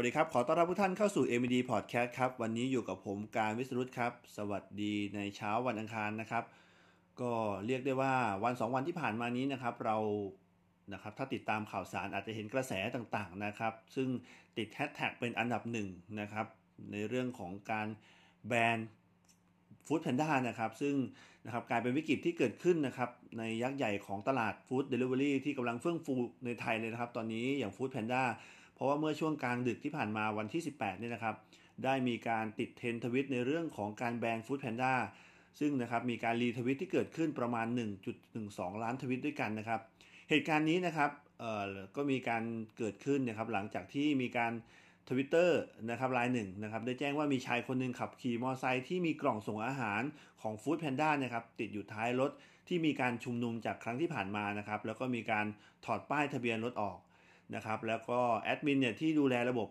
วัสดีครับ ขอต้อนรับทุกท่านเข้าสู่ MD Podcast ครับ วันนี้อยู่กับผมการวิสรุตครับ สวัสดีในเช้าวันอังคารนะครับ ก็เรียกได้ว่าวัน 2 วันที่ผ่านมานี้นะครับ เรานะครับถ้าติดตามข่าวสารอาจจะเห็นกระแสต่างๆนะครับ ซึ่งติดแฮชแท็กเป็นอันดับหนึ่งนะครับ ในเรื่องของการแบนฟู้ดแพนด้านะครับ ซึ่งนะครับกลายเป็นวิกฤตที่เกิดขึ้นนะครับ ในยักษ์ใหญ่ของตลาดฟู้ดเดลิเวอรี่ที่กำลังเฟื่องฟูในไทยเลยนะครับ ตอนนี้อย่าง Food Panda เพราะว่าเมื่อช่วงกลางดึกที่ผ่านมาวันที่ 18เนี่ยนะครับ ได้มีการติดเทรนด์ทวิตในเรื่องของการแบน Food Panda ซึ่งนะครับมีการรีทวิตที่เกิดขึ้นประมาณ 1.12 ล้านทวิตด้วยกันนะครับ เหตุการณ์นี้นะครับเอ่อก็มีการเกิดขึ้นนะครับหลังจากที่มีการทวิตเตอร์นะครับรายหนึ่งนะครับได้แจ้งว่ามีชายคนหนึ่งขับขี่มอเตอร์ไซค์ที่มีกล่องส่งอาหารของ Food Panda นะครับติดอยู่ท้ายรถที่มีการชุมนุมจากครั้งที่ผ่านมานะครับแล้วก็มีการถอดป้ายทะเบียนรถออก นะครับ แล้วก็แอดมินเนี่ยที่ดูแลระบบ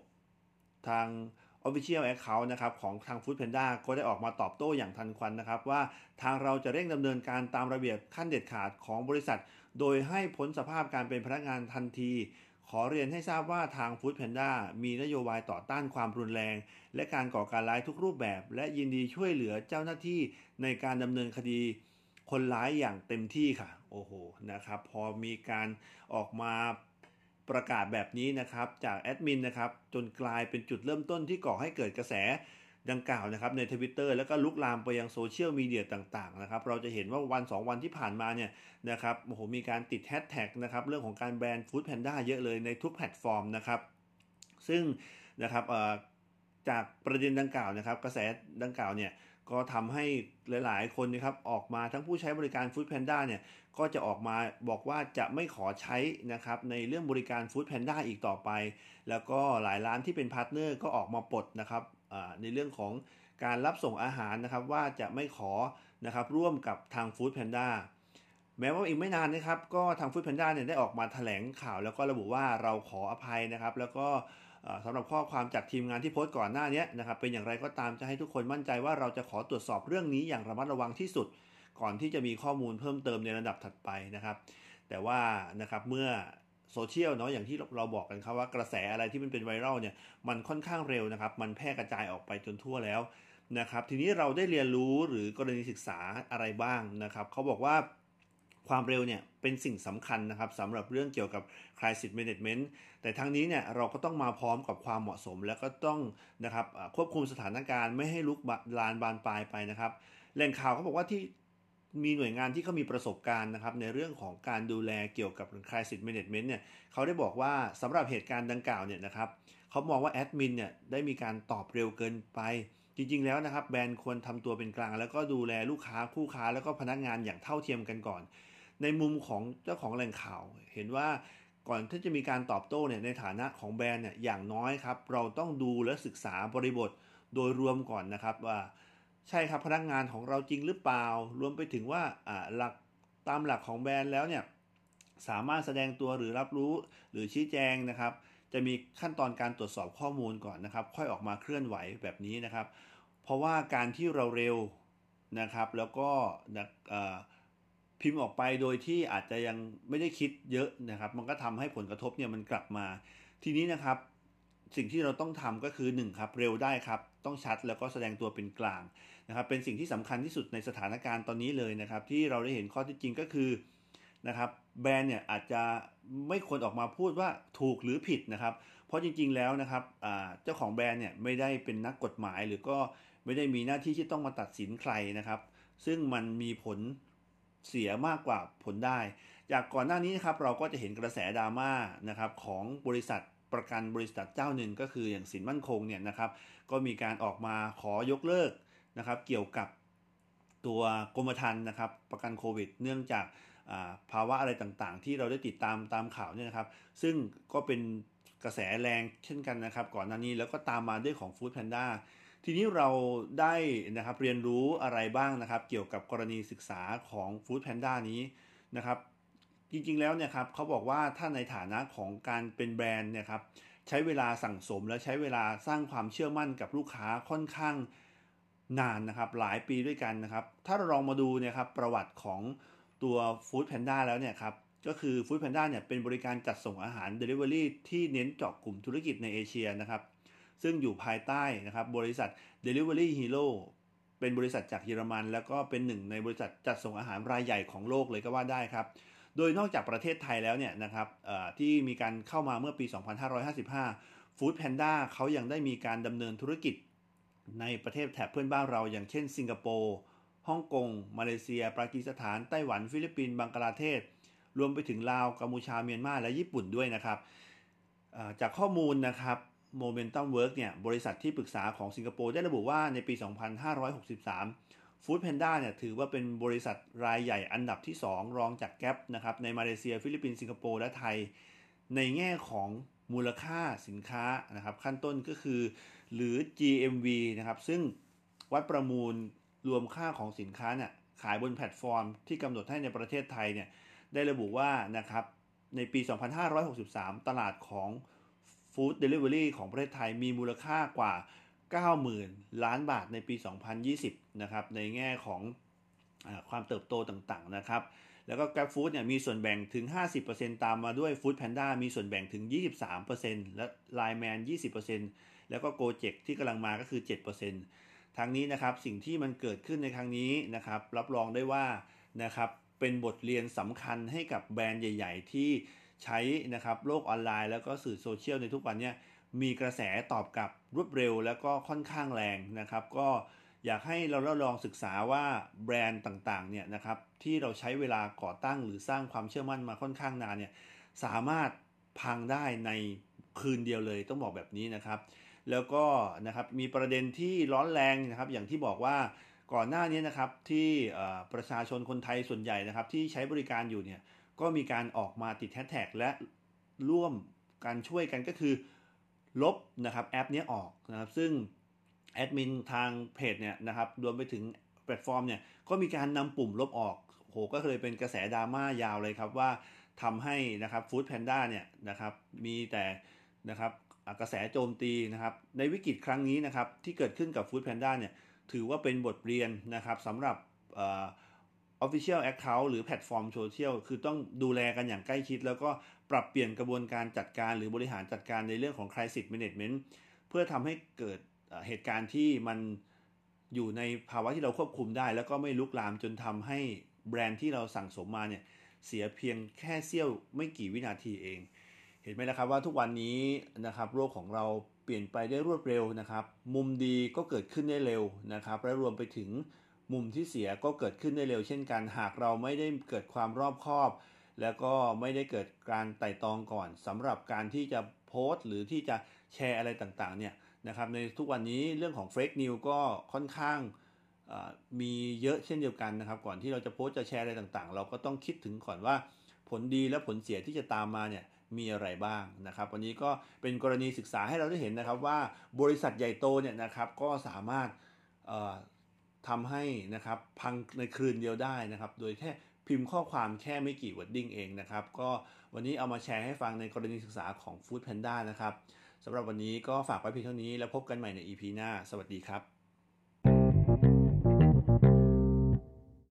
ทาง Official Account นะครับของทาง Food Panda ก็ได้ออกมาตอบโต้อย่างทันควันนะครับ ว่าทางเราจะเร่งดำเนินการตามระเบียบขั้นเด็ดขาดของบริษัท โดยให้พ้นสภาพการเป็นพนักงานทันที ขอเรียนให้ทราบว่าทาง Food Panda มีนโยบายต่อต้านความรุนแรง และการก่อการร้ายทุกรูปแบบ และยินดีช่วยเหลือเจ้าหน้าที่ในการดำเนินคดีคนร้ายอย่างเต็มที่ค่ะ โอ้โหนะครับ พอมีการออกมา ประกาศแบบนี้นะครับจากแอดมินนะครับจนกลายเป็นจุดเริ่มต้นที่ก่อให้เกิดกระแสดังกล่าวนะครับในทวิตเตอร์แล้วก็ลุกลามไปยังโซเชียลมีเดียต่างๆนะครับเราจะเห็นว่าวัน 2 วันที่ผ่านมาเนี่ยนะครับโอ้โหมีการติดแฮชแท็กนะครับเรื่องของการแบน Food Panda เยอะเลยในทุกแพลตฟอร์มนะครับซึ่งนะครับจากประเด็นดังกล่าวนะครับกระแสดังกล่าวเนี่ย ก็ทำให้หลายๆ คนนะครับออกมาทั้งผู้ใช้บริการ Food Panda เนี่ยก็จะออกมาบอกว่าจะไม่ขอใช้นะครับในเรื่องบริการ Food Panda อีกต่อไป แล้วก็หลายร้านที่เป็นพาร์ทเนอร์ก็ออกมาปลดนะครับในเรื่องของการรับส่งอาหารนะครับว่าจะไม่ขอนะครับร่วมกับทาง Food Panda แม้ว่าอีกไม่นานนะครับก็ทาง Food Panda เนี่ยได้ออกมาแถลงข่าว แล้วก็ระบุว่าเราขออภัยนะครับ แล้วก็ สำหรับข้อความจากทีมงานที่โพสต์ก่อนหน้านี้นะครับเป็นอย่างไรก็ตามจะให้ทุกคนมั่นใจว่าเราจะขอตรวจสอบเรื่องนี้อย่างระมัดระวังที่สุด ก่อนที่จะมีข้อมูลเพิ่มเติมในระดับถัดไปนะครับ แต่ว่านะครับเมื่อโซเชียลเนาะอย่างที่เราบอกกันครับว่ากระแสอะไรที่มันเป็นไวรัลเนี่ยมันค่อนข้างเร็วนะครับ มันแพร่กระจายออกไปจนทั่วแล้วนะครับ ทีนี้เราได้เรียนรู้หรือกรณีศึกษาอะไรบ้างนะครับเขาบอกว่า ความเร็วเนี่ยเป็นสิ่งสำคัญนะครับสำหรับเรื่องเกี่ยวกับ crisis management แต่ทั้งนี้เนี่ยเราก็ต้องมาพร้อมกับความเหมาะสม แล้วก็ต้องนะครับควบคุมสถานการณ์ไม่ให้ลุกลานบานปลายไปนะครับแหล่งข่าวเขาบอกว่าที่มีหน่วยงานที่เขามีประสบการณ์นะครับในเรื่องของการดูแลเกี่ยวกับ crisis management เนี่ยเขาได้บอกว่าสำหรับเหตุการณ์ดังกล่าวเนี่ยนะครับเขามองว่าแอดมินเนี่ยได้มีการตอบเร็วเกินไปจริงๆ แล้วนะครับแบรนด์ควรทำตัวเป็นกลาง แล้วก็ดูแลลูกค้าคู่ค้า แล้วก็พนักงานอย่างเท่าเทียมกันก่อน ในมุมของเจ้าของแหล่งข่าว เห็นว่าก่อนที่จะมีการตอบโต้เนี่ยในฐานะของแบรนด์เนี่ยอย่างน้อยครับ เราต้องดูและศึกษาบริบทโดยรวมก่อนนะครับว่าใช่ครับพนักงานของเราจริงหรือเปล่า รวมไปถึงว่าหลักตามหลักของแบรนด์แล้วเนี่ยสามารถแสดงตัวหรือรับรู้หรือชี้แจงนะครับ จะมีขั้นตอนการตรวจสอบข้อมูลก่อนนะครับ ค่อยออกมาเคลื่อนไหวแบบนี้นะครับ เพราะว่าการที่เราเร็วนะครับ แล้วก็ พิมพ์ออกไปโดยที่อาจจะยังไม่ได้คิดเยอะนะครับ มันก็ทำให้ผลกระทบเนี่ยมันกลับมา ทีนี้นะครับ สิ่งที่เราต้องทำก็คือ1ครับเร็วได้ครับ ต้องชัดแล้วก็แสดงตัวเป็นกลางนะครับ เป็นสิ่งที่สำคัญที่สุดในสถานการณ์ตอนนี้เลยนะครับ ที่เราได้เห็นข้อที่จริงก็คือนะครับแบรนด์เนี่ยอาจจะไม่ควรออกมาพูดว่าถูกหรือผิดนะครับ เพราะจริงๆแล้วนะครับเจ้าของแบรนด์เนี่ยไม่ได้เป็นนักกฎหมาย หรือก็ไม่ได้มีหน้าที่ที่ต้องมาตัดสินใครนะครับ ซึ่งมันมีผล เสียมากกว่าผลได้ จากก่อนหน้านี้นะครับเราก็จะเห็นกระแสดราม่านะครับของบริษัทประกันบริษัทเจ้าหนึ่งก็คืออย่างสินมั่นคงเนี่ยนะครับก็มีการออกมาขอยกเลิกนะครับเกี่ยวกับตัวกรมธรรม์นะครับประกันโควิด เนื่องจากภาวะอะไรต่างๆ ที่เราได้ติดตามตามข่าวเนี่ยนะครับ ซึ่งก็เป็นกระแสแรงเช่นกันนะครับ ก่อนหน้านี้แล้วก็ตามมาด้วยของ Food Panda ทีนี้เราได้นะครับเรียนรู้อะไรบ้างนะครับ เกี่ยวกับกรณีศึกษาของ Food Panda นี้นะครับ จริงๆแล้วเนี่ยครับเขาบอกว่าถ้าในฐานะของการเป็นแบรนด์เนี่ยครับใช้เวลาสั่งสมและใช้เวลาสร้างความเชื่อมั่นกับลูกค้าค่อนข้างนานนะครับหลายปีด้วยกันนะครับ ถ้าเราลองมาดูเนี่ยครับประวัติของตัว Food Panda แล้วเนี่ยครับก็คือ Food Panda เนี่ยเป็นบริการจัดส่งอาหาร Delivery ที่เน้นเจาะกลุ่มธุรกิจในเอเชียนะครับ ซึ่งอยู่ภายใต้นะครับบริษัท Delivery Hero เป็นบริษัทจากเยอรมัน แล้วก็เป็นหนึ่งในบริษัทจัดส่งอาหารรายใหญ่ของโลกเลยก็ว่าได้ครับ โดยนอกจากประเทศไทยแล้วเนี่ยนะครับที่มีการเข้ามาเมื่อปี 2555 Food Panda เขายังได้มีการดำเนินธุรกิจในประเทศแถบเพื่อนบ้านเราอย่างเช่น สิงคโปร์ฮ่องกง มาเลเซีย ปากีสถาน ไต้หวัน ฟิลิปปินส์ บังกลาเทศ รวมไปถึงลาว กัมพูชา เมียนมา และญี่ปุ่นด้วยนะครับ จากข้อมูลนะครับ Momentum Work เนี่ยบริษัทที่ปรึกษาของสิงคโปร์ได้ระบุว่าในปี 2563 Food Panda เนี่ยถือว่าเป็นบริษัทรายใหญ่อันดับที่ 2 รองจากแก p นะครับในมาเลเซีย ฟิลิปปินส์สิงคโปร์และไทย ในแง่ของมูลค่าสินค้านะครับขั้นต้นก็คือหรือ GMV นะครับซึ่งวัดประมูลรวมค่าของสินค้าเนี่ยขายบนแพลตฟอร์มที่กำหนดให้ในประเทศไทยเนี่ยได้ระบุว่านะครับในปี 2563 ตลาดของ food delivery ของประเทศไทยมีมูลค่ากว่า 90,000 ล้านบาทในปี 2020 นะครับ ในแง่ของความเติบโตต่างๆนะครับ แล้วก็ Grab Food เนี่ยมีส่วนแบ่งถึง 50%ตามมาด้วย Food Panda มีส่วนแบ่งถึง 23%และ Line Man 20%แล้วก็ Gojek ที่กำลังมาก็คือ 7%ทั้งนี้นะครับสิ่งที่มันเกิดขึ้นในครั้งนี้นะครับรับรองได้ว่านะครับเป็นบทเรียนสำคัญให้กับแบรนด์ใหญ่ ๆ ที่ ใช้นะครับโลกออนไลน์แล้วก็สื่อโซเชียลในทุกวันนี้มีกระแสตอบกลับรวดเร็วแล้วก็ค่อนข้างแรงนะครับ ก็อยากให้เราลองศึกษาว่าแบรนด์ต่างๆเนี่ยนะครับที่เราใช้เวลาก่อตั้งหรือสร้างความเชื่อมั่นมาค่อนข้างนานเนี่ยสามารถพังได้ในคืนเดียวเลยต้องบอกแบบนี้นะครับ แล้วก็นะครับมีประเด็นที่ร้อนแรงนะครับอย่างที่บอกว่าก่อนหน้านี้นะครับที่ประชาชนคนไทยส่วนใหญ่นะครับที่ใช้บริการอยู่เนี่ย ก็มีการออกมาติดแฮชแท็กและร่วมการช่วยกันก็คือ ลบนะครับแอปนี้ออกนะครับซึ่งแอดมินทางเพจเนี่ยนะครับรวมไปถึงแพลตฟอร์มเนี่ยก็มีการนำปุ่มลบออกโหก็เลยเป็นกระแสดราม่ายาวเลยครับว่าทำให้นะครับ Food Panda เนี่ยนะครับมีแต่นะครับกระแสโจมตีนะครับในวิกฤตครั้งนี้นะครับที่เกิดขึ้นกับ Food Panda เนี่ยถือว่าเป็นบทเรียนนะครับสำหรับ Official Account หรือแพลตฟอร์มโซเชียลคือต้องดูแลกันอย่างใกล้ชิด แล้วก็ปรับเปลี่ยนกระบวนการจัดการหรือบริหารจัดการในเรื่องของ Crisis Management เพื่อทำให้เกิดเหตุการณ์ที่มันอยู่ในภาวะที่เราควบคุมได้ แล้วก็ไม่ลุกลามจนทำให้แบรนด์ที่เราสั่งสมมาเนี่ยเสียเพียงแค่เสี้ยวไม่กี่วินาทีเอง เห็นไหมนะครับว่าทุกวันนี้นะครับโลกของเราเปลี่ยนไปได้รวดเร็วนะครับ มุมดีก็เกิดขึ้นได้เร็วนะครับและรวมไปถึง มุมที่เสียก็เกิดขึ้นได้เร็วเช่นกัน หากเราไม่ได้เกิดความรอบคอบ แล้วก็ไม่ได้เกิดการไต่ตองก่อนสำหรับการที่จะโพสต์ หรือที่จะแชร์อะไรต่างๆเนี่ยนะครับในทุกวันนี้เรื่องของ fake news ก็ค่อนข้างมีเยอะเช่นเดียวกันนะครับ ก่อนที่เราจะโพสต์จะแชร์อะไรต่างๆ เราก็ต้องคิดถึงก่อนว่าผลดีและผลเสียที่จะตามมาเนี่ยมีอะไรบ้างนะครับ วันนี้ก็เป็นกรณีศึกษาให้เราได้เห็นนะครับว่าบริษัทใหญ่โตเนี่ยนะครับก็สามารถ ทำให้นะครับพังในคืนเดียวได้นะครับ โดยแค่พิมพ์ข้อความแค่ไม่กี่ wording เองนะครับ ก็วันนี้เอามาแชร์ให้ฟังในกรณีศึกษาของ Food Panda นะครับสำหรับวันนี้ก็ฝากไว้เพียงเท่านี้แล้วพบกันใหม่ใน EP หน้า สวัสดีครับ